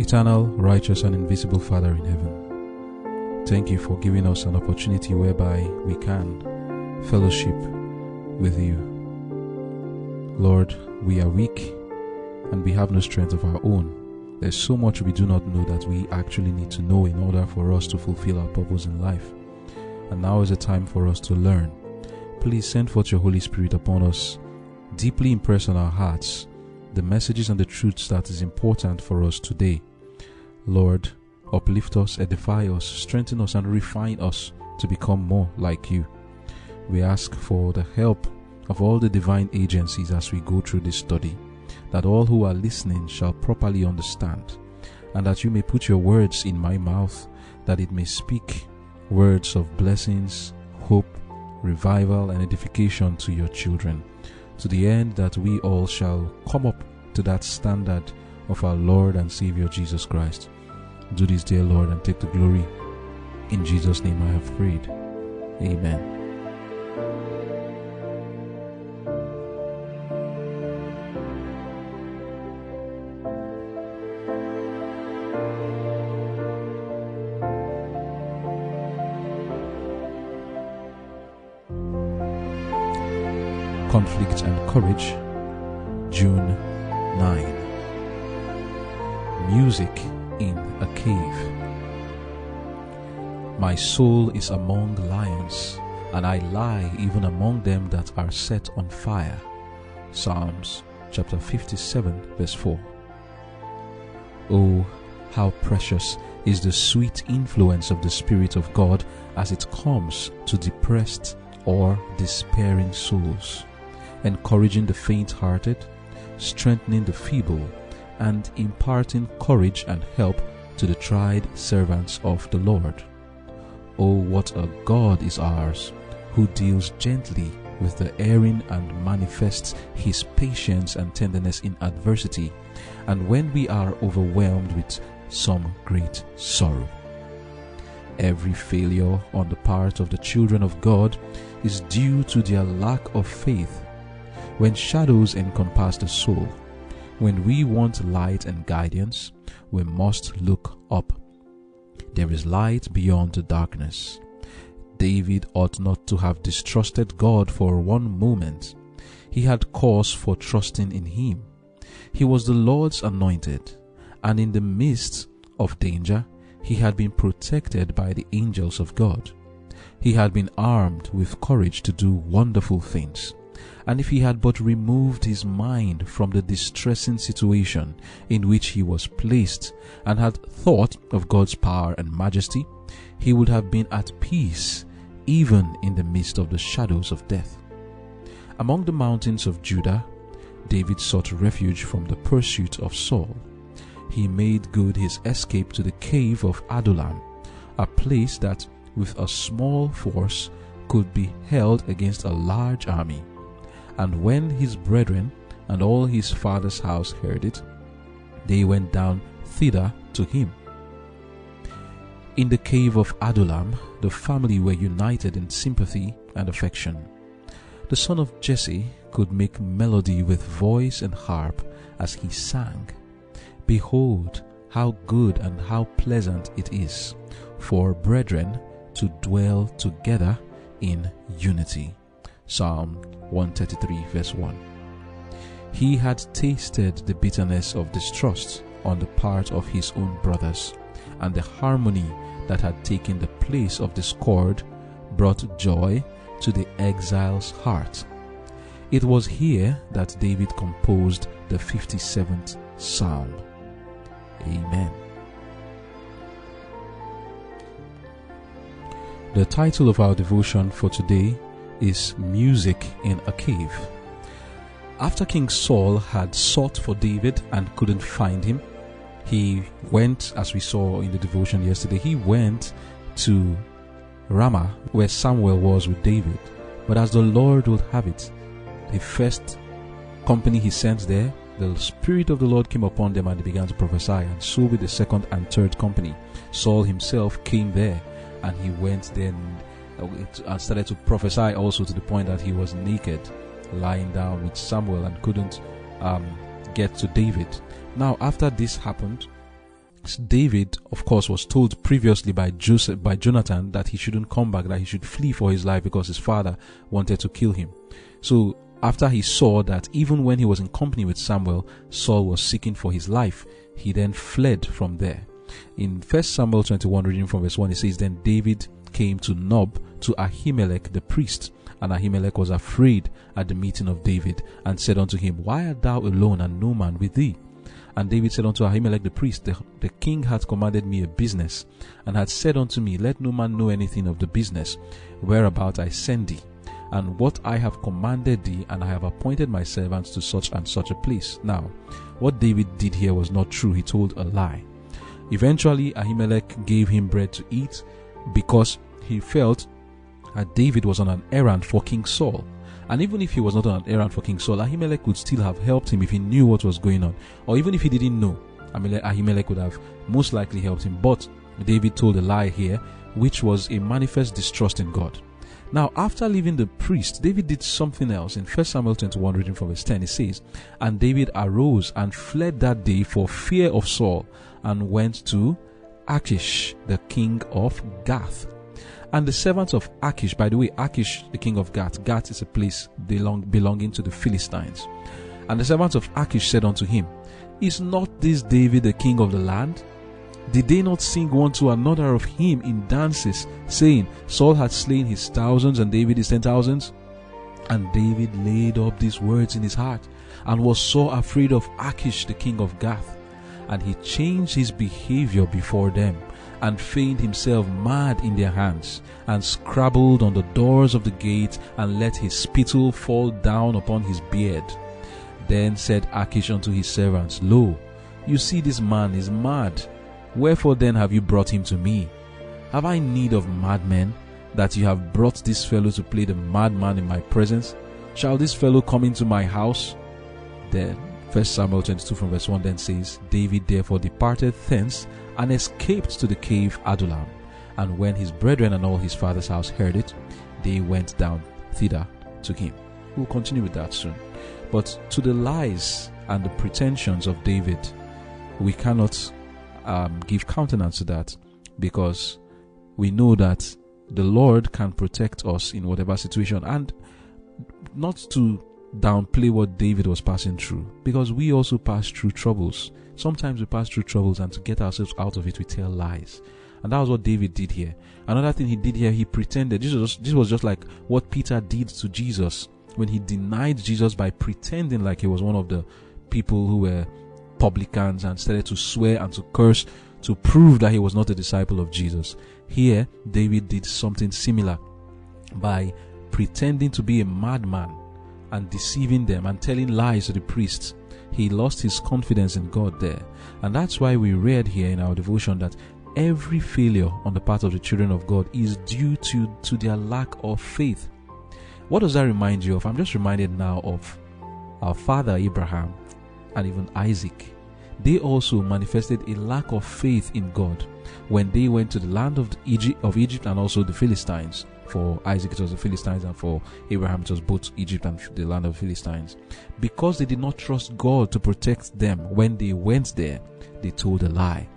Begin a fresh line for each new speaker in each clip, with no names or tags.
Eternal, righteous, and invisible Father in heaven, thank you for giving us an opportunity whereby we can fellowship with you. Lord, we are weak and we have no strength of our own. There's so much we do not know that we actually need to know in order for us to fulfill our purpose in life. And now is the time for us to learn. Please send forth your Holy Spirit upon us, deeply impress on our hearts the messages and the truths that is important for us today. Lord, uplift us, edify us, strengthen us, and refine us to become more like you. We ask for the help of all the divine agencies as we go through this study, that all who are listening shall properly understand, and that you may put your words in my mouth, that it may speak words of blessings, hope, revival, and edification to your children to the end that we all shall come up to that standard of our Lord and Savior Jesus Christ. Do this, dear Lord, and take the glory. In Jesus' name I have prayed. Amen. Conflict and Courage, June 9. Music in a Cave. My soul is among lions, and I lie even among them that are set on fire. Psalms chapter 57, verse 4. Oh, how precious is the sweet influence of the Spirit of God as it comes to depressed or despairing souls encouraging the faint hearted, strengthening the feeble, and imparting courage and help to the tried servants of the Lord. Oh, what a God is ours, who deals gently with the erring and manifests his patience and tenderness in adversity, and when we are overwhelmed with some great sorrow. Every failure on the part of the children of God is due to their lack of faith when shadows encompass the soul, when we want light and guidance, we must look up. There is light beyond the darkness. David ought not to have distrusted God for one moment. He had cause for trusting in Him. He was the Lord's anointed, and in the midst of danger, he had been protected by the angels of God. He had been armed with courage to do wonderful things and if he had but removed his mind from the distressing situation in which he was placed and had thought of God's power and majesty, he would have been at peace even in the midst of the shadows of death. Among the mountains of Judah, David sought refuge from the pursuit of Saul. He made good his escape to the cave of Adullam, a place that, with a small force, could be held against a large army. And when his brethren and all his father's house heard it, they went down thither to him. In the cave of Adullam, the family were united in sympathy and affection. The son of Jesse could make melody with voice and harp as he sang. Behold, how good and how pleasant it is for brethren to dwell together in unity. Psalm 133, verse 1. He had tasted the bitterness of distrust on the part of his own brothers, and the harmony that had taken the place of discord brought joy to the exile's heart. It was here that David composed the 57th Psalm. Amen. The title of our devotion for today is music in a cave. After King Saul had sought for David and couldn't find him, he went, as we saw in the devotion yesterday, he went to Ramah where Samuel was with David. But as the Lord would have it, the first company he sent there, the Spirit of the Lord came upon them and they began to prophesy. And so with the second and third company, Saul himself came there and he went then and started to prophesy also to the point that he was naked, lying down with Samuel and couldn't um, get to David. Now, after this happened, David, of course, was told previously by Joseph, by Jonathan that he shouldn't come back, that he should flee for his life because his father wanted to kill him. So, after he saw that even when he was in company with Samuel, Saul was seeking for his life, he then fled from there. In 1 Samuel 21, reading from verse 1, it says, Then David came to Nob to Ahimelech the priest. And Ahimelech was afraid at the meeting of David, and said unto him, Why art thou alone, and no man with thee? And David said unto Ahimelech the priest, the, the king hath commanded me a business, and hath said unto me, Let no man know anything of the business, whereabout I send thee, and what I have commanded thee, and I have appointed my servants to such and such a place. Now, what David did here was not true, he told a lie. Eventually, Ahimelech gave him bread to eat because he felt that David was on an errand for King Saul. And even if he was not on an errand for King Saul, Ahimelech could still have helped him if he knew what was going on. Or even if he didn't know, Ahimelech would have most likely helped him. But David told a lie here, which was a manifest distrust in God. Now, after leaving the priest, David did something else. In 1 Samuel 21, reading from verse 10, it says, And David arose and fled that day for fear of Saul, and went to Achish, the king of Gath. And the servants of Achish, by the way, Achish, the king of Gath, Gath is a place belong, belonging to the Philistines. And the servants of Achish said unto him, Is not this David the king of the land? Did they not sing one to another of him in dances, saying, Saul had slain his thousands and David his ten thousands? And David laid up these words in his heart, and was so afraid of Achish the king of Gath. And he changed his behavior before them and feigned himself mad in their hands, and scrabbled on the doors of the gate, and let his spittle fall down upon his beard. Then said Achish unto his servants, Lo, you see this man is mad. Wherefore then have you brought him to me? Have I need of madmen, that you have brought this fellow to play the madman in my presence? Shall this fellow come into my house? Then First Samuel 22 from verse 1 then says, David therefore departed thence and escaped to the cave Adullam. And when his brethren and all his father's house heard it, they went down thither to him. We'll continue with that soon. But to the lies and the pretensions of David, we cannot um, give countenance to that because we know that the Lord can protect us in whatever situation and not to downplay what David was passing through because we also pass through troubles. Sometimes we pass through troubles and to get ourselves out of it, we tell lies. And that was what David did here. Another thing he did here, he pretended. This was, this was just like what Peter did to Jesus when he denied Jesus by pretending like he was one of the people who were publicans and started to swear and to curse to prove that he was not a disciple of Jesus. Here, David did something similar by pretending to be a madman and deceiving them and telling lies to the priests. He lost his confidence in God there. And that's why we read here in our devotion that every failure on the part of the children of God is due to, to their lack of faith. What does that remind you of? I'm just reminded now of our father Abraham and even Isaac. They also manifested a lack of faith in God when they went to the land of Egypt, of Egypt and also the Philistines. For Isaac, it was the Philistines, and for Abraham, it was both Egypt and the land of Philistines. Because they did not trust God to protect them when they went there, they told a lie.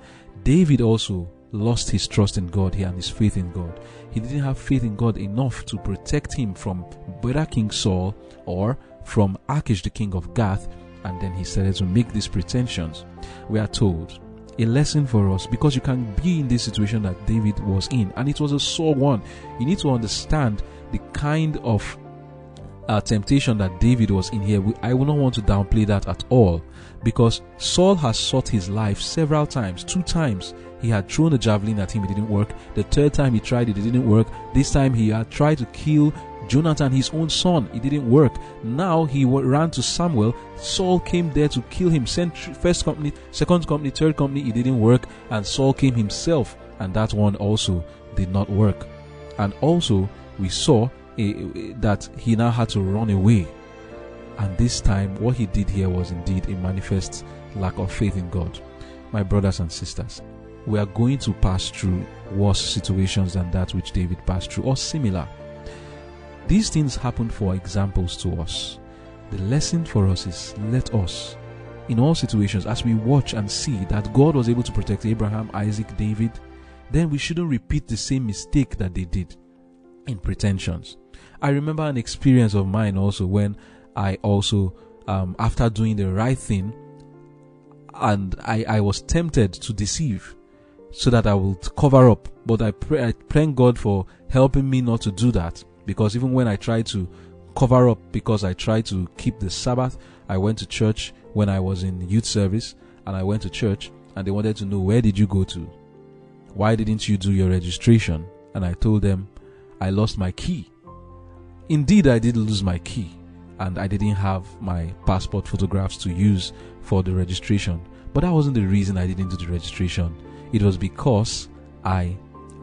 David also lost his trust in God here and his faith in God. He didn't have faith in God enough to protect him from whether King Saul or from Achish, the king of Gath, and then he started to make these pretensions. We are told a lesson for us because you can be in this situation that David was in, and it was a sore one. You need to understand the kind of uh, temptation that David was in here. I will not want to downplay that at all because Saul has sought his life several times. Two times he had thrown a javelin at him, it didn't work. The third time he tried it, it didn't work. This time he had tried to kill Jonathan, his own son. It didn't work. Now he ran to Samuel. Saul came there to kill him. Sent first company, second company, third company. It didn't work. And Saul came himself. And that one also did not work. And also, we saw that he now had to run away. And this time, what he did here was indeed a manifest lack of faith in God. My brothers and sisters, we are going to pass through worse situations than that which David passed through, or similar. These things happen for examples to us. The lesson for us is let us in all situations, as we watch and see that God was able to protect Abraham, Isaac, David, then we shouldn't repeat the same mistake that they did in pretensions. I remember an experience of mine also when I also, um, after doing the right thing, and I, I was tempted to deceive so that I would cover up. But I pray, I thank God for helping me not to do that because even when I tried to cover up because I tried to keep the Sabbath, I went to church when I was in youth service and I went to church and they wanted to know where did you go to? Why didn't you do your registration? And I told them I lost my key. Indeed, I did lose my key and I didn't have my passport photographs to use for the registration. But that wasn't the reason I didn't do the registration. It was because I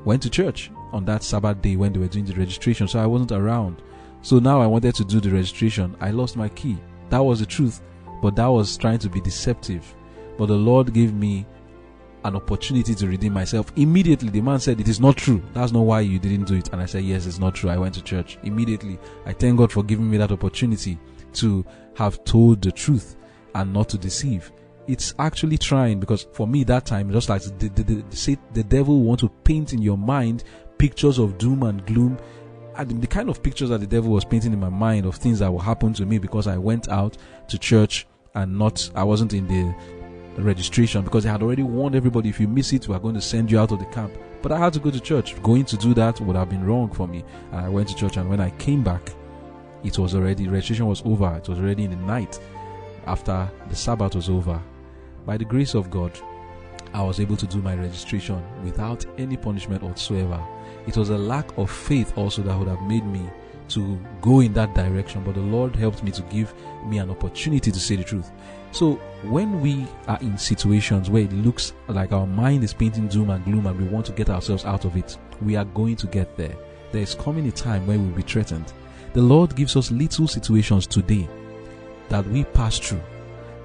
went to church on that Sabbath day when they were doing the registration, so I wasn't around. So now I wanted to do the registration. I lost my key. That was the truth, but that was trying to be deceptive. But the Lord gave me an opportunity to redeem myself. Immediately, the man said, It is not true. That's not why you didn't do it. And I said, Yes, it's not true. I went to church. Immediately, I thank God for giving me that opportunity to have told the truth and not to deceive. It's actually trying because for me that time, just like the, the, the, the, devil want to paint in your mind pictures of doom and gloom. And the kind of pictures that the devil was painting in my mind of things that will happen to me because I went out to church and not, I wasn't in the registration because they had already warned everybody if you miss it, we are going to send you out of the camp. But I had to go to church. Going to do that would have been wrong for me. And I went to church, and when I came back, it was already registration was over. It was already in the night after the Sabbath was over. By the grace of God, I was able to do my registration without any punishment whatsoever. It was a lack of faith also that would have made me to go in that direction, but the Lord helped me to give me an opportunity to say the truth. So, when we are in situations where it looks like our mind is painting doom and gloom and we want to get ourselves out of it, we are going to get there. There is coming a time where we'll be threatened. The Lord gives us little situations today that we pass through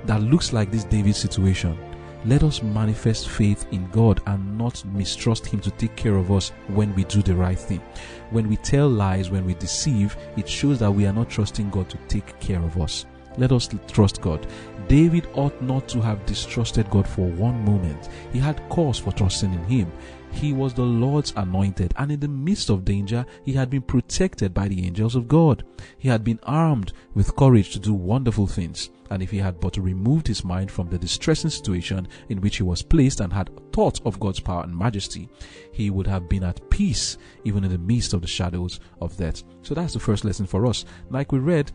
that looks like this David situation. Let us manifest faith in God and not mistrust Him to take care of us when we do the right thing. When we tell lies, when we deceive, it shows that we are not trusting God to take care of us. Let us trust God. David ought not to have distrusted God for one moment. He had cause for trusting in Him. He was the Lord's anointed, and in the midst of danger, he had been protected by the angels of God. He had been armed with courage to do wonderful things. And if he had but removed his mind from the distressing situation in which he was placed and had thought of God's power and majesty, he would have been at peace even in the midst of the shadows of death. So that's the first lesson for us. Like we read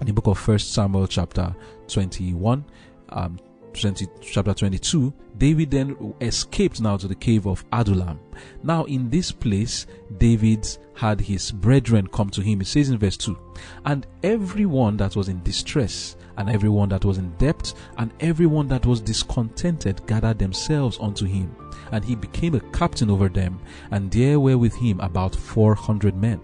in the book of First Samuel, chapter 21, um, 20, chapter 22, David then escaped now to the cave of Adullam. Now, in this place, David had his brethren come to him. It says in verse 2 And everyone that was in distress, and everyone that was in debt, and everyone that was discontented gathered themselves unto him. And he became a captain over them, and there were with him about four hundred men.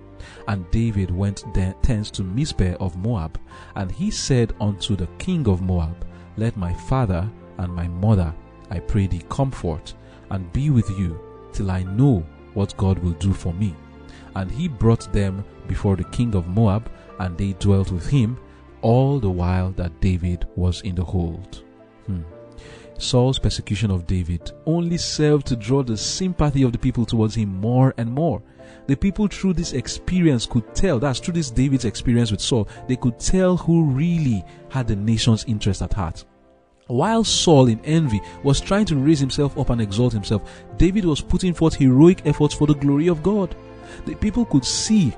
And David went thence to Mizpeh of Moab, and he said unto the king of Moab, Let my father and my mother, I pray thee, comfort and be with you till I know what God will do for me. And he brought them before the king of Moab, and they dwelt with him all the while that David was in the hold. Hmm. Saul's persecution of David only served to draw the sympathy of the people towards him more and more. The people through this experience could tell, that's through this David's experience with Saul, they could tell who really had the nation's interest at heart. While Saul, in envy, was trying to raise himself up and exalt himself, David was putting forth heroic efforts for the glory of God. The people could see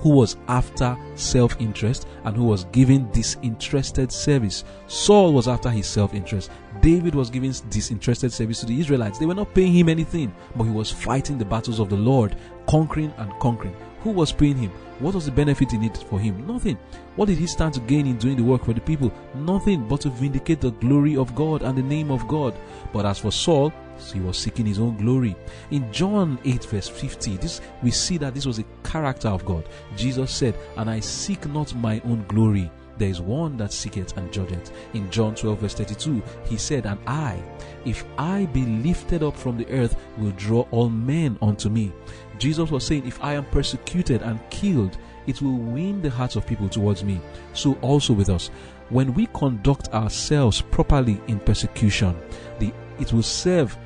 who was after self interest and who was giving disinterested service. Saul was after his self interest. David was giving disinterested service to the Israelites. They were not paying him anything, but he was fighting the battles of the Lord, conquering and conquering. Who was paying him? What was the benefit in it for him? Nothing. What did he stand to gain in doing the work for the people? Nothing but to vindicate the glory of God and the name of God. But as for Saul, he was seeking his own glory. In John 8, verse 50, this we see that this was a character of God. Jesus said, And I seek not my own glory. There is one that seeketh and judgeth. In John 12, verse 32, he said, And I, if I be lifted up from the earth, will draw all men unto me. Jesus was saying, If I am persecuted and killed, it will win the hearts of people towards me. So also with us. when we conduct ourselves properly in persecution, the, it will serve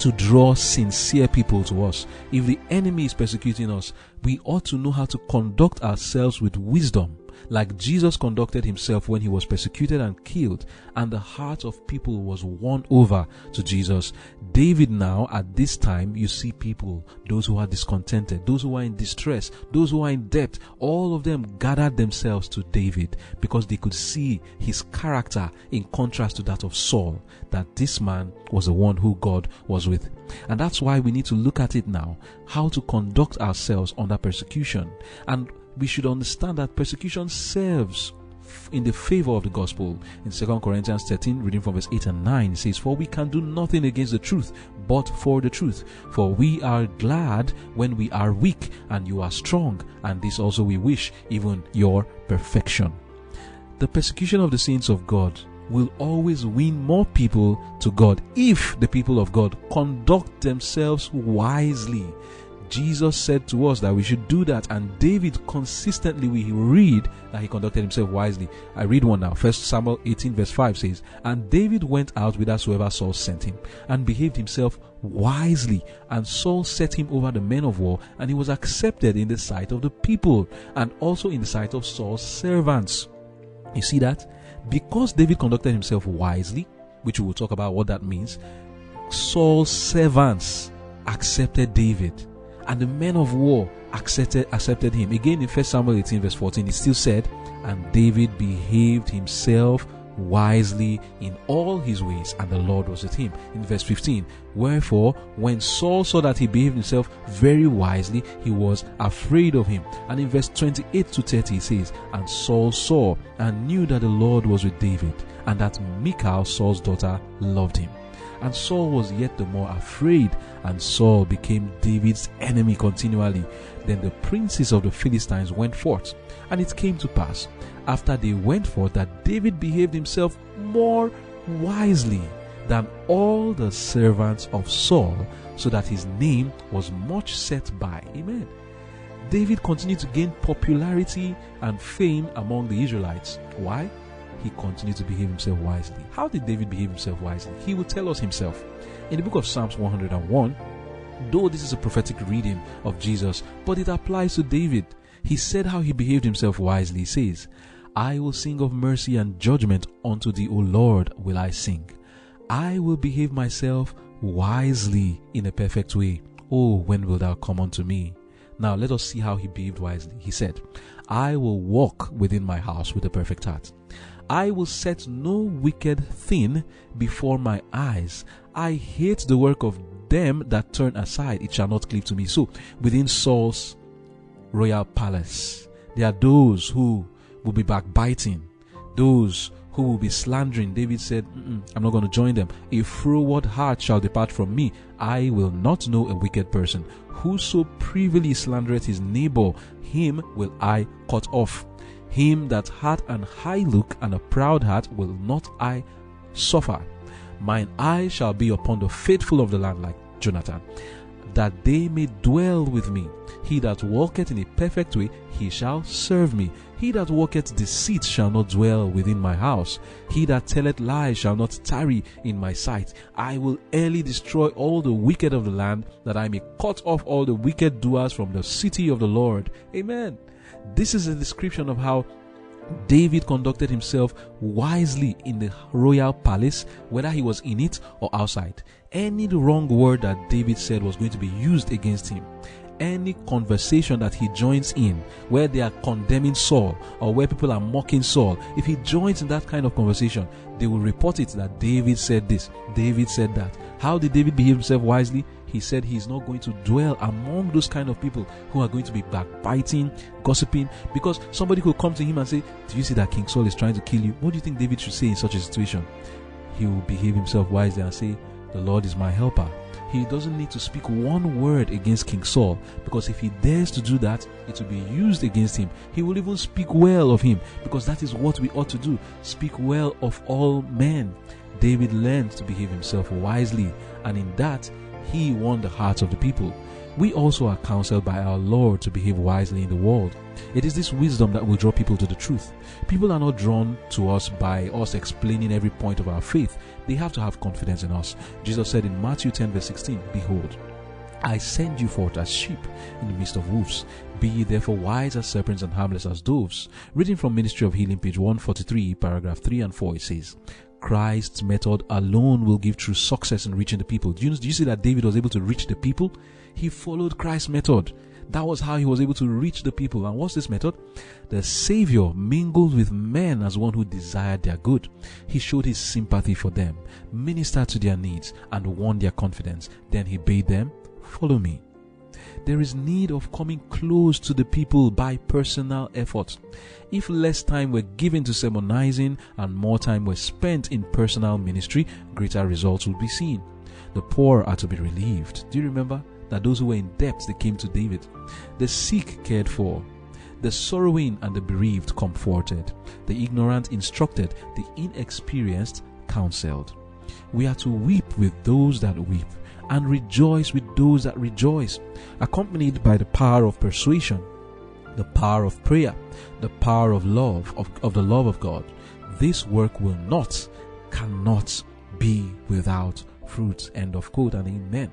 to draw sincere people to us. If the enemy is persecuting us, we ought to know how to conduct ourselves with wisdom like Jesus conducted himself when he was persecuted and killed, and the heart of people was won over to Jesus. David now, at this time, you see people, those who are discontented, those who are in distress, those who are in debt, all of them gathered themselves to David because they could see his character in contrast to that of Saul, that this man was the one who God was with. And that's why we need to look at it now, how to conduct ourselves under persecution. And we should understand that persecution serves in the favor of the gospel. In 2 Corinthians 13, reading from verse 8 and 9, it says, For we can do nothing against the truth, but for the truth. For we are glad when we are weak, and you are strong, and this also we wish, even your perfection. The persecution of the saints of God will always win more people to God if the people of God conduct themselves wisely. Jesus said to us that we should do that, and David consistently we read that he conducted himself wisely. I read one now. First Samuel 18, verse 5 says, And David went out with whithersoever Saul sent him, and behaved himself wisely. And Saul set him over the men of war, and he was accepted in the sight of the people, and also in the sight of Saul's servants. You see that? Because David conducted himself wisely, which we will talk about what that means, Saul's servants accepted David and the men of war accepted accepted him. Again in 1 Samuel 18, verse 14, it still said, And David behaved himself wisely in all his ways, and the Lord was with him. In verse 15, wherefore, when Saul saw that he behaved himself very wisely, he was afraid of him. And in verse 28 to 30, he says, And Saul saw and knew that the Lord was with David, and that Michal, Saul's daughter, loved him. And Saul was yet the more afraid, and Saul became David's enemy continually. Then the princes of the Philistines went forth, and it came to pass, after they went forth, that David behaved himself more wisely than all the servants of Saul, so that his name was much set by. Amen. David continued to gain popularity and fame among the Israelites. Why? He continued to behave himself wisely. How did David behave himself wisely? He will tell us himself. In the book of Psalms 101, though this is a prophetic reading of Jesus, but it applies to David. He said how he behaved himself wisely. He says, I will sing of mercy and judgment unto thee, O Lord, will I sing. I will behave myself wisely in a perfect way. Oh, when wilt thou come unto me? Now let us see how he behaved wisely. He said, I will walk within my house with a perfect heart. I will set no wicked thing before my eyes. I hate the work of them that turn aside, it shall not cleave to me. So, within Saul's royal palace, there are those who will be backbiting, those who will be slandering. David said, I'm not going to join them. A froward heart shall depart from me. I will not know a wicked person. Whoso privily slandereth his neighbor, him will I cut off. Him that hath an high look and a proud heart will not I suffer. Mine eye shall be upon the faithful of the land, like Jonathan, that they may dwell with me. He that walketh in a perfect way, he shall serve me. He that walketh deceit shall not dwell within my house. He that telleth lies shall not tarry in my sight. I will early destroy all the wicked of the land, that I may cut off all the wicked doers from the city of the Lord. Amen. This is a description of how David conducted himself wisely in the royal palace, whether he was in it or outside. Any wrong word that David said was going to be used against him. Any conversation that he joins in where they are condemning Saul or where people are mocking Saul, if he joins in that kind of conversation, they will report it that David said this, David said that. How did David behave himself wisely? He said he's not going to dwell among those kind of people who are going to be backbiting, gossiping, because somebody could come to him and say, Do you see that King Saul is trying to kill you? What do you think David should say in such a situation? He will behave himself wisely and say, The Lord is my helper. He doesn't need to speak one word against King Saul because if he dares to do that, it will be used against him. He will even speak well of him because that is what we ought to do speak well of all men. David learned to behave himself wisely, and in that, he won the hearts of the people. We also are counseled by our Lord to behave wisely in the world. It is this wisdom that will draw people to the truth. People are not drawn to us by us explaining every point of our faith. They have to have confidence in us. Jesus said in Matthew 10, verse 16, Behold, I send you forth as sheep in the midst of wolves. Be ye therefore wise as serpents and harmless as doves. Reading from Ministry of Healing, page 143, paragraph 3 and 4, it says, Christ's method alone will give true success in reaching the people. Do you, do you see that David was able to reach the people? He followed Christ's method. That was how he was able to reach the people. And what's this method? The Savior mingled with men as one who desired their good. He showed his sympathy for them, ministered to their needs, and won their confidence. Then he bade them, Follow me. There is need of coming close to the people by personal effort. If less time were given to sermonizing and more time were spent in personal ministry, greater results would be seen. The poor are to be relieved. Do you remember that those who were in debt they came to David? The sick cared for, the sorrowing and the bereaved comforted, the ignorant instructed, the inexperienced counseled. We are to weep with those that weep and rejoice with those that rejoice, accompanied by the power of persuasion, the power of prayer, the power of love, of, of the love of God. This work will not, cannot be without fruits. End of quote and amen.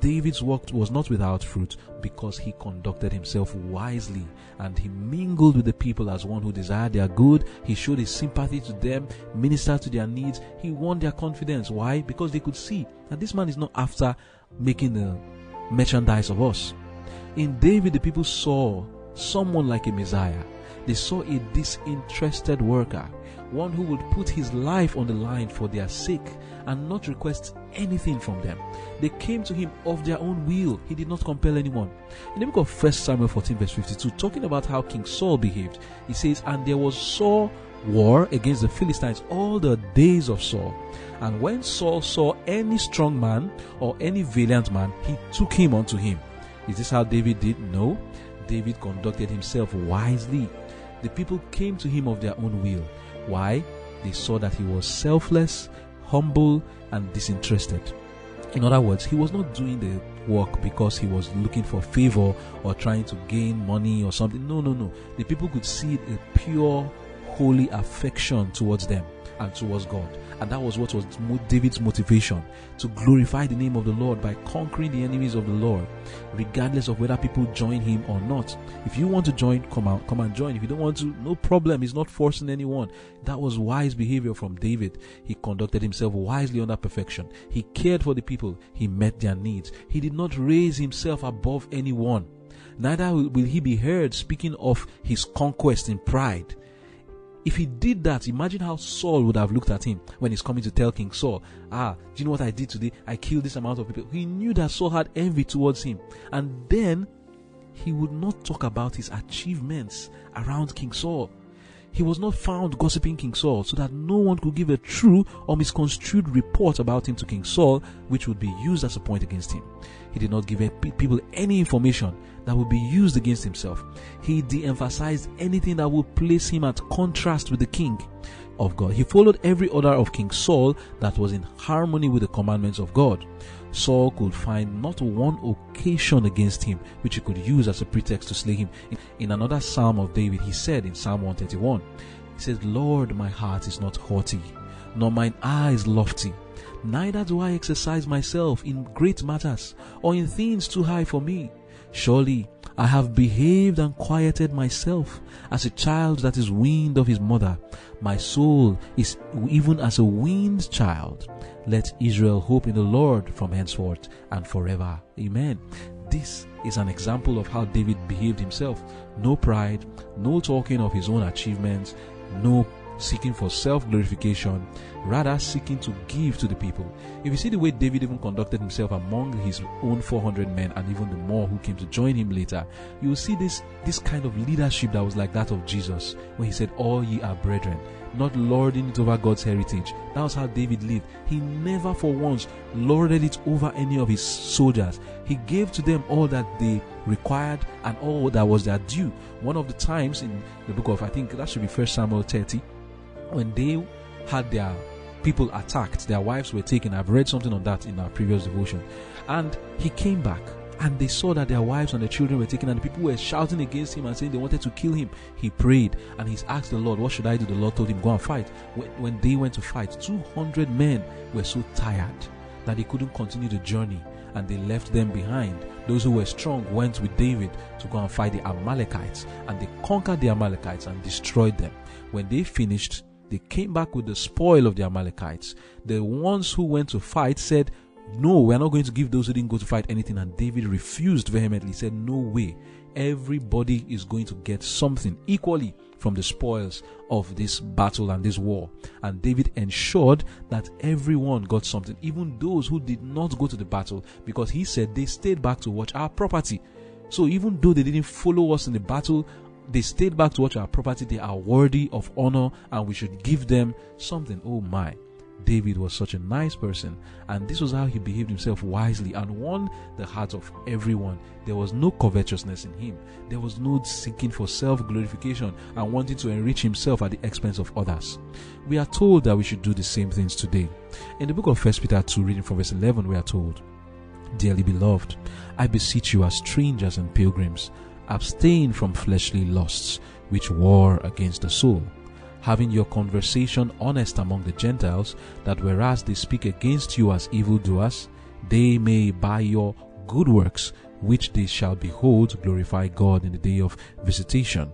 David's work was not without fruit because he conducted himself wisely and he mingled with the people as one who desired their good. He showed his sympathy to them, ministered to their needs. He won their confidence. Why? Because they could see that this man is not after making the merchandise of us. In David, the people saw someone like a Messiah. They saw a disinterested worker, one who would put his life on the line for their sake and not request anything from them. They came to him of their own will. He did not compel anyone. In the book of 1 Samuel 14, verse 52, talking about how King Saul behaved, he says, And there was sore war against the Philistines all the days of Saul. And when Saul saw any strong man or any valiant man, he took him unto him. Is this how David did? No. David conducted himself wisely. The people came to him of their own will. Why? They saw that he was selfless, humble, and disinterested. In other words, he was not doing the work because he was looking for favor or trying to gain money or something. No, no, no. The people could see a pure, holy affection towards them and towards God. And that was what was David's motivation to glorify the name of the Lord by conquering the enemies of the Lord, regardless of whether people join him or not. If you want to join, come out, come and join. If you don't want to, no problem. He's not forcing anyone. That was wise behavior from David. He conducted himself wisely under perfection. He cared for the people. He met their needs. He did not raise himself above anyone. Neither will he be heard speaking of his conquest in pride. If he did that, imagine how Saul would have looked at him when he's coming to tell King Saul, Ah, do you know what I did today? I killed this amount of people. He knew that Saul had envy towards him. And then he would not talk about his achievements around King Saul. He was not found gossiping King Saul so that no one could give a true or misconstrued report about him to King Saul, which would be used as a point against him. He did not give people any information that would be used against himself. He de emphasized anything that would place him at contrast with the king of God. He followed every order of King Saul that was in harmony with the commandments of God. Saul could find not one occasion against him which he could use as a pretext to slay him. In another psalm of David, he said in Psalm 131, he says, Lord, my heart is not haughty, nor mine eyes lofty. Neither do I exercise myself in great matters or in things too high for me. Surely I have behaved and quieted myself as a child that is weaned of his mother. My soul is even as a weaned child. Let Israel hope in the Lord from henceforth and forever. Amen. This is an example of how David behaved himself. No pride, no talking of his own achievements, no seeking for self glorification, rather seeking to give to the people. If you see the way David even conducted himself among his own 400 men and even the more who came to join him later, you will see this, this kind of leadership that was like that of Jesus, when he said, All ye are brethren, not lording it over God's heritage. That was how David lived. He never for once lorded it over any of his soldiers. He gave to them all that they required and all that was their due. One of the times in the book of, I think that should be First Samuel 30, when they had their people attacked, their wives were taken. I've read something on that in our previous devotion. And he came back and they saw that their wives and their children were taken and the people were shouting against him and saying they wanted to kill him. He prayed and he's asked the lord what should i do? The lord told him go and fight. When they went to fight 200 men were so tired that they couldn't continue the journey and they left them behind. Those who were strong went with david to go and fight the amalekites and they conquered the amalekites and destroyed them. When they finished they came back with the spoil of the amalekites the ones who went to fight said no, we're not going to give those who didn't go to fight anything. And David refused vehemently, said, No way. Everybody is going to get something equally from the spoils of this battle and this war. And David ensured that everyone got something, even those who did not go to the battle, because he said they stayed back to watch our property. So even though they didn't follow us in the battle, they stayed back to watch our property. They are worthy of honor and we should give them something. Oh my. David was such a nice person, and this was how he behaved himself wisely and won the heart of everyone. There was no covetousness in him, there was no seeking for self glorification and wanting to enrich himself at the expense of others. We are told that we should do the same things today. In the book of 1 Peter 2, reading from verse 11, we are told, Dearly beloved, I beseech you as strangers and pilgrims, abstain from fleshly lusts which war against the soul having your conversation honest among the Gentiles, that whereas they speak against you as evildoers, they may by your good works, which they shall behold, glorify God in the day of visitation.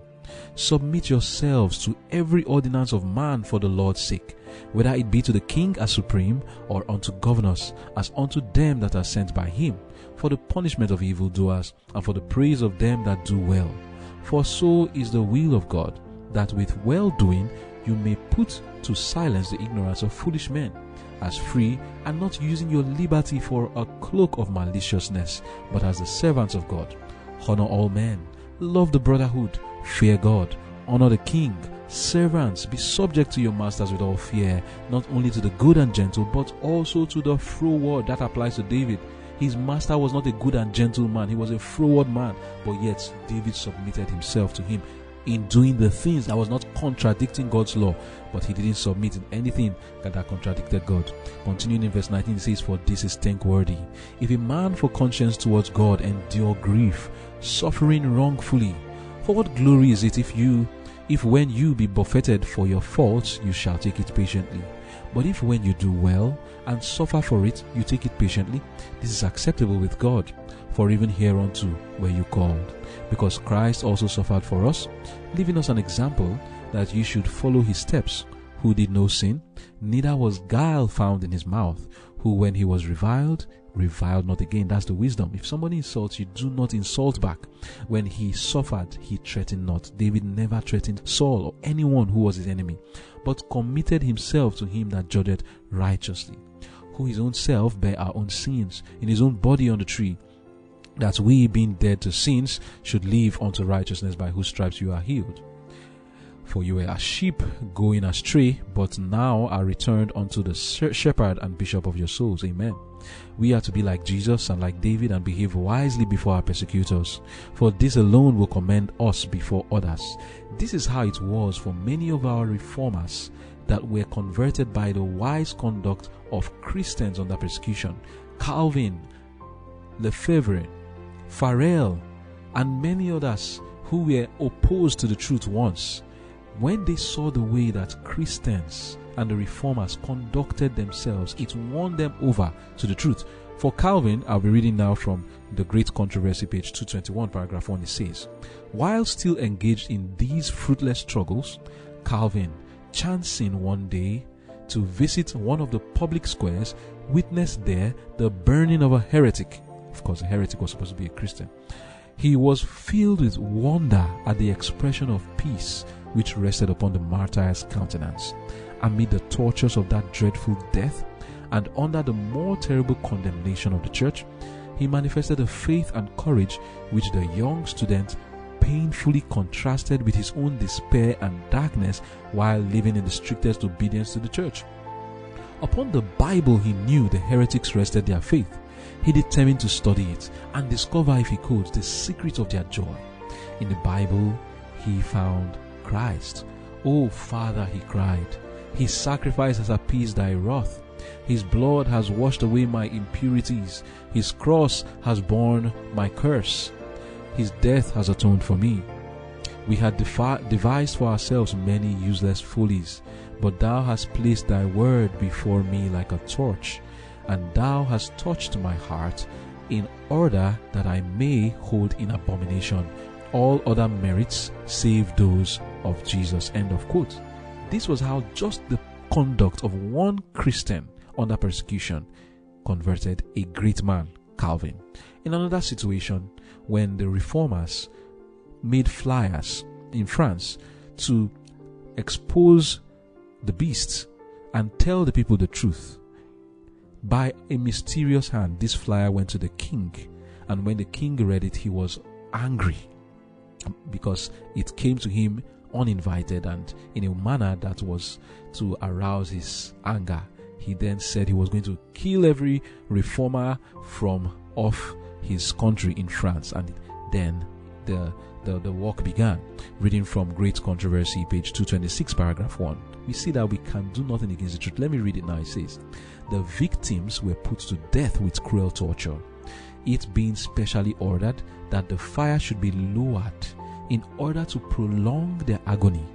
Submit yourselves to every ordinance of man for the Lord's sake, whether it be to the king as supreme, or unto governors, as unto them that are sent by him, for the punishment of evildoers, and for the praise of them that do well. For so is the will of God that with well doing you may put to silence the ignorance of foolish men, as free and not using your liberty for a cloak of maliciousness, but as the servants of God. Honor all men, love the brotherhood, fear God, honor the king. Servants, be subject to your masters with all fear, not only to the good and gentle, but also to the froward. That applies to David. His master was not a good and gentle man, he was a froward man, but yet David submitted himself to him in doing the things that was not contradicting God's law, but he didn't submit in anything that contradicted God. Continuing in verse 19, it says, For this is thankworthy. If a man for conscience towards God endure grief, suffering wrongfully, for what glory is it if you, if when you be buffeted for your faults, you shall take it patiently? But if when you do well and suffer for it, you take it patiently, this is acceptable with God. For even hereunto were you called because Christ also suffered for us, leaving us an example that you should follow his steps, who did no sin, neither was guile found in his mouth, who when he was reviled, reviled not again. That's the wisdom. If somebody insults you, do not insult back. When he suffered, he threatened not. David never threatened Saul or anyone who was his enemy, but committed himself to him that judged righteously, who his own self bare our own sins in his own body on the tree that we, being dead to sins, should live unto righteousness, by whose stripes you are healed. For you were as sheep going astray, but now are returned unto the shepherd and bishop of your souls. Amen. We are to be like Jesus and like David and behave wisely before our persecutors, for this alone will commend us before others. This is how it was for many of our reformers that were converted by the wise conduct of Christians under persecution. Calvin, Lefebvre, Farel, and many others who were opposed to the truth once, when they saw the way that Christians and the reformers conducted themselves, it won them over to the truth. For Calvin, I'll be reading now from the Great Controversy, page 221, paragraph 1. It says, While still engaged in these fruitless struggles, Calvin, chancing one day to visit one of the public squares, witnessed there the burning of a heretic of course, a heretic was supposed to be a Christian. He was filled with wonder at the expression of peace which rested upon the martyr's countenance amid the tortures of that dreadful death and under the more terrible condemnation of the church. He manifested a faith and courage which the young student painfully contrasted with his own despair and darkness while living in the strictest obedience to the church. Upon the Bible, he knew the heretics rested their faith he determined to study it and discover, if he could, the secret of their joy. In the Bible, he found Christ. Oh, Father, he cried, His sacrifice has appeased thy wrath. His blood has washed away my impurities. His cross has borne my curse. His death has atoned for me. We had defi- devised for ourselves many useless follies, but thou hast placed thy word before me like a torch, and thou hast touched my heart in order that I may hold in abomination all other merits save those of Jesus. End of quote. This was how just the conduct of one Christian under persecution converted a great man, Calvin. In another situation, when the reformers made flyers in France to expose the beasts and tell the people the truth. By a mysterious hand, this flyer went to the king, and when the king read it, he was angry because it came to him uninvited and in a manner that was to arouse his anger. He then said he was going to kill every reformer from off his country in France, and then the the, the work began. Reading from Great Controversy, page 226, paragraph 1. We see that we can do nothing against the truth. Let me read it now. It says, The victims were put to death with cruel torture, it being specially ordered that the fire should be lowered in order to prolong their agony.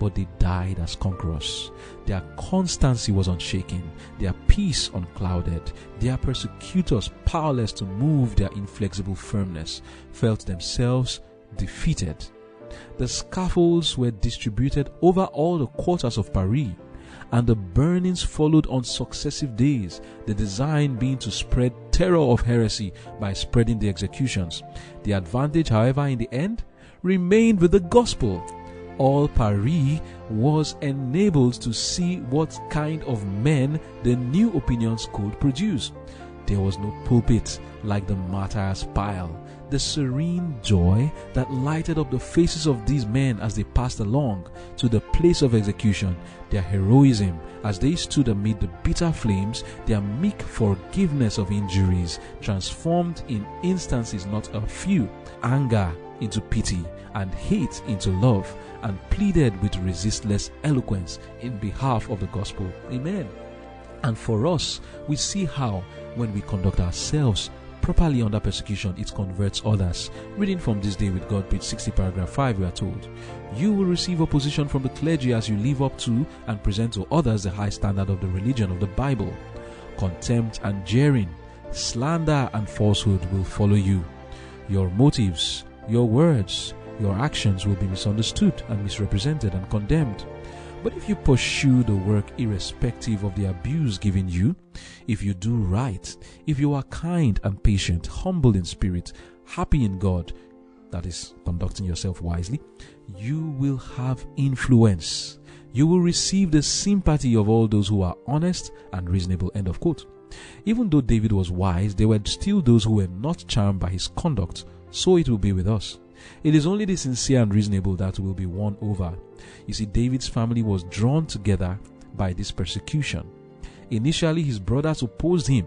But they died as conquerors. Their constancy was unshaken, their peace unclouded. Their persecutors, powerless to move their inflexible firmness, felt themselves defeated. The scaffolds were distributed over all the quarters of Paris, and the burnings followed on successive days, the design being to spread terror of heresy by spreading the executions. The advantage, however, in the end, remained with the gospel. All Paris was enabled to see what kind of men the new opinions could produce. There was no pulpit like the martyr's pile the serene joy that lighted up the faces of these men as they passed along to the place of execution, their heroism as they stood amid the bitter flames, their meek forgiveness of injuries, transformed in instances not a few, anger into pity and hate into love, and pleaded with resistless eloquence in behalf of the gospel. Amen. And for us, we see how, when we conduct ourselves properly under persecution, it converts others. Reading from This Day with God, page 60, paragraph 5, we are told, You will receive opposition from the clergy as you live up to and present to others the high standard of the religion of the Bible. Contempt and jeering, slander and falsehood will follow you. Your motives, your words, your actions will be misunderstood and misrepresented and condemned. But if you pursue the work irrespective of the abuse given you, if you do right, if you are kind and patient, humble in spirit, happy in God, that is, conducting yourself wisely, you will have influence. You will receive the sympathy of all those who are honest and reasonable. End of quote. Even though David was wise, there were still those who were not charmed by his conduct. So it will be with us. It is only the sincere and reasonable that will be won over. You see, David's family was drawn together by this persecution. Initially, his brothers opposed him.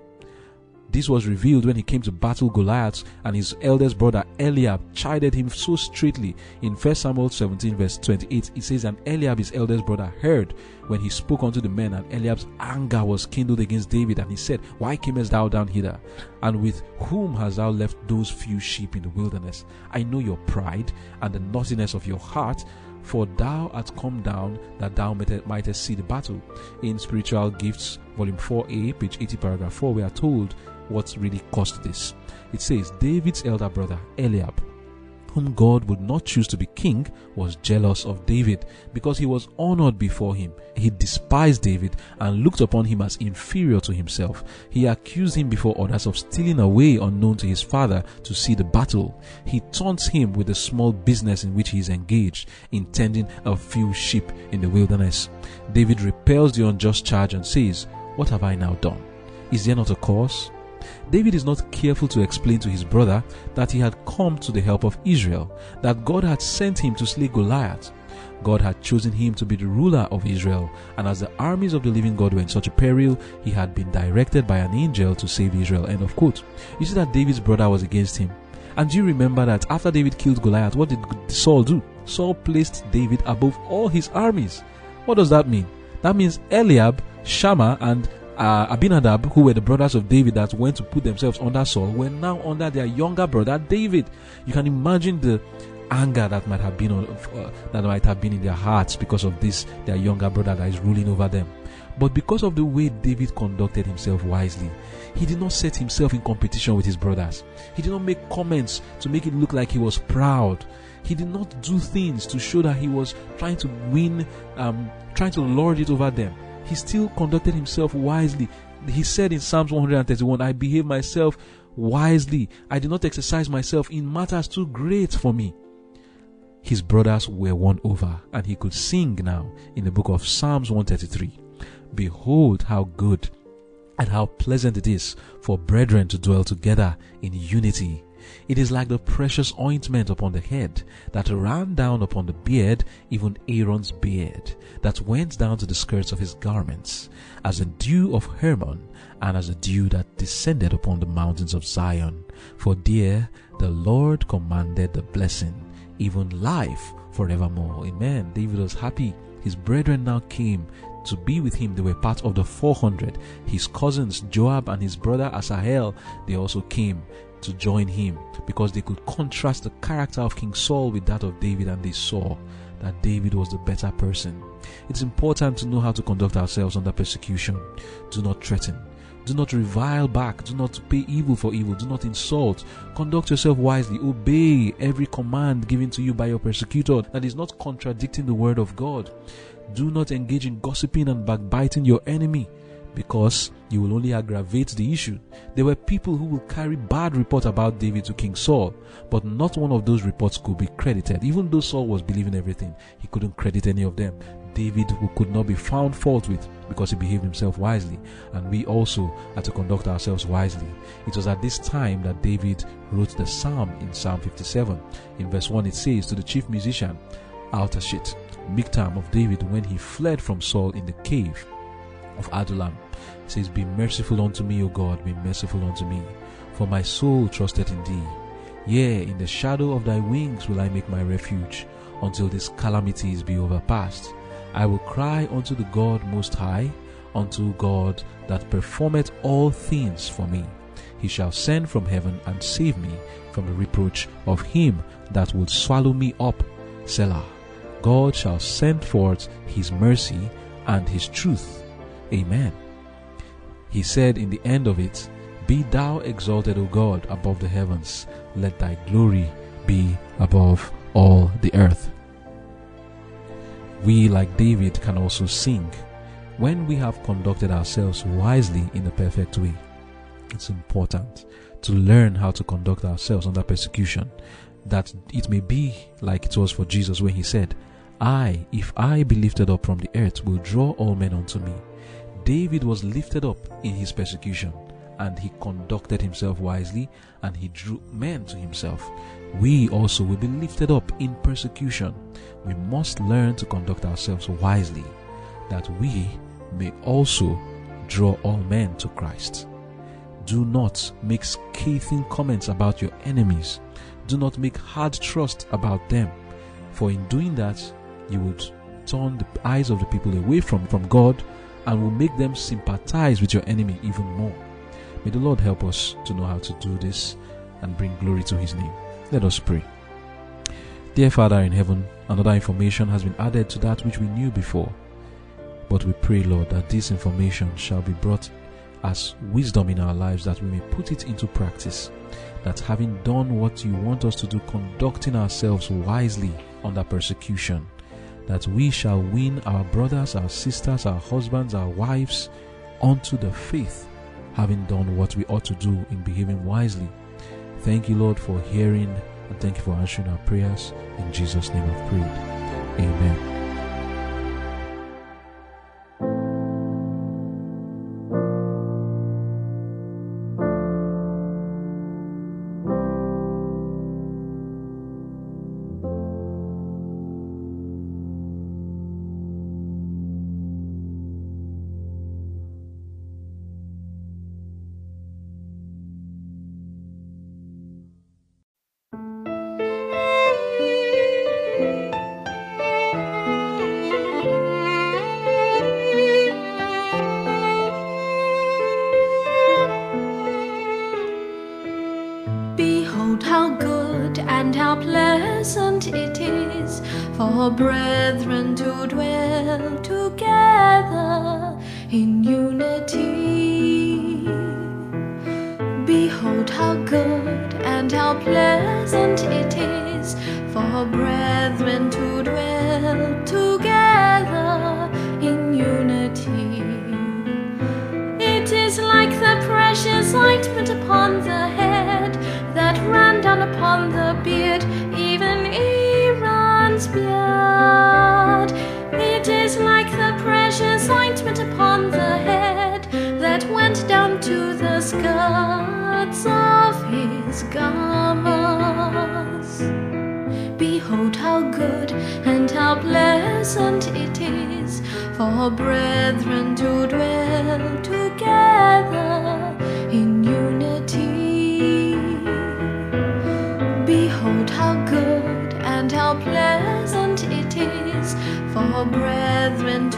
This was revealed when he came to battle Goliath, and his eldest brother Eliab chided him so straightly. In 1 Samuel 17, verse 28, it says, And Eliab, his eldest brother, heard when he spoke unto the men, and Eliab's anger was kindled against David, and he said, Why camest thou down hither? And with whom hast thou left those few sheep in the wilderness? I know your pride and the naughtiness of your heart, for thou art come down that thou mightest see the battle. In Spiritual Gifts, volume 4a, page 80, paragraph 4, we are told what really caused this. It says, David's elder brother, Eliab, whom God would not choose to be king, was jealous of David because he was honored before him. He despised David and looked upon him as inferior to himself. He accused him before others of stealing away unknown to his father to see the battle. He taunts him with the small business in which he is engaged, intending a few sheep in the wilderness. David repels the unjust charge and says, What have I now done? Is there not a cause? David is not careful to explain to his brother that he had come to the help of Israel, that God had sent him to slay Goliath. God had chosen him to be the ruler of Israel, and as the armies of the living God were in such a peril, he had been directed by an angel to save Israel. End of quote. You see that David's brother was against him. And do you remember that after David killed Goliath, what did Saul do? Saul placed David above all his armies. What does that mean? That means Eliab, Shammah, and uh, Abinadab, who were the brothers of David that went to put themselves under Saul, were now under their younger brother David. You can imagine the anger that might have been uh, that might have been in their hearts because of this their younger brother that is ruling over them. But because of the way David conducted himself wisely, he did not set himself in competition with his brothers. He did not make comments to make it look like he was proud. He did not do things to show that he was trying to win, um, trying to lord it over them. He still conducted himself wisely. He said in Psalms 131, I behave myself wisely. I did not exercise myself in matters too great for me his brothers were won over, and he could sing now in the book of Psalms 133 Behold, how good and how pleasant it is for brethren to dwell together in unity. It is like the precious ointment upon the head that ran down upon the beard, even Aaron's beard, that went down to the skirts of his garments, as the dew of Hermon, and as the dew that descended upon the mountains of Zion. For there the Lord commanded the blessing, even life forevermore. Amen. David was happy. His brethren now came to be with him. They were part of the 400. His cousins, Joab and his brother Asahel, they also came to join him because they could contrast the character of King Saul with that of David and they saw that David was the better person. It's important to know how to conduct ourselves under persecution. Do not threaten. Do not revile back. Do not pay evil for evil. Do not insult. Conduct yourself wisely. Obey every command given to you by your persecutor that is not contradicting the word of God. Do not engage in gossiping and backbiting your enemy because you will only aggravate the issue. There were people who will carry bad report about David to King Saul, but not one of those reports could be credited. Even though Saul was believing everything, he couldn't credit any of them. David who could not be found fault with because he behaved himself wisely, and we also had to conduct ourselves wisely. It was at this time that David wrote the psalm in Psalm 57. In verse 1, it says to the chief musician, Al-taschith, Miktam of David, when he fled from Saul in the cave of Adullam, says, Be merciful unto me, O God, be merciful unto me, for my soul trusted in thee. Yea, in the shadow of thy wings will I make my refuge, until these calamities be overpast. I will cry unto the God most high, unto God that performeth all things for me. He shall send from heaven and save me from the reproach of him that would swallow me up. Selah. God shall send forth his mercy and his truth. Amen. He said in the end of it, Be thou exalted, O God, above the heavens. Let thy glory be above all the earth we, like David, can also sing when we have conducted ourselves wisely in the perfect way. It's important to learn how to conduct ourselves under persecution, that it may be like it was for Jesus when he said, I, if I be lifted up from the earth, will draw all men unto me. David was lifted up in his persecution and he conducted himself wisely and he drew men to himself. We also will be lifted up in persecution. We must learn to conduct ourselves wisely that we may also draw all men to Christ. Do not make scathing comments about your enemies. Do not make hard trust about them. For in doing that, you would turn the eyes of the people away from, from God and will make them sympathize with your enemy even more. May the Lord help us to know how to do this and bring glory to His name. Let us pray. Dear Father in heaven, another information has been added to that which we knew before. But we pray, Lord, that this information shall be brought as wisdom in our lives, that we may put it into practice. That having done what you want us to do, conducting ourselves wisely under persecution, that we shall win our brothers, our sisters, our husbands, our wives unto the faith having done what we ought to do in behaving wisely. Thank you, Lord, for hearing and thank you for answering our prayers. In Jesus' name I've prayed. Amen.
on the beard, even Aaron's beard, It is like the precious ointment upon the head that went down to the skirts of his garments. Behold how good and how pleasant it is for brethren to dwell together. brethren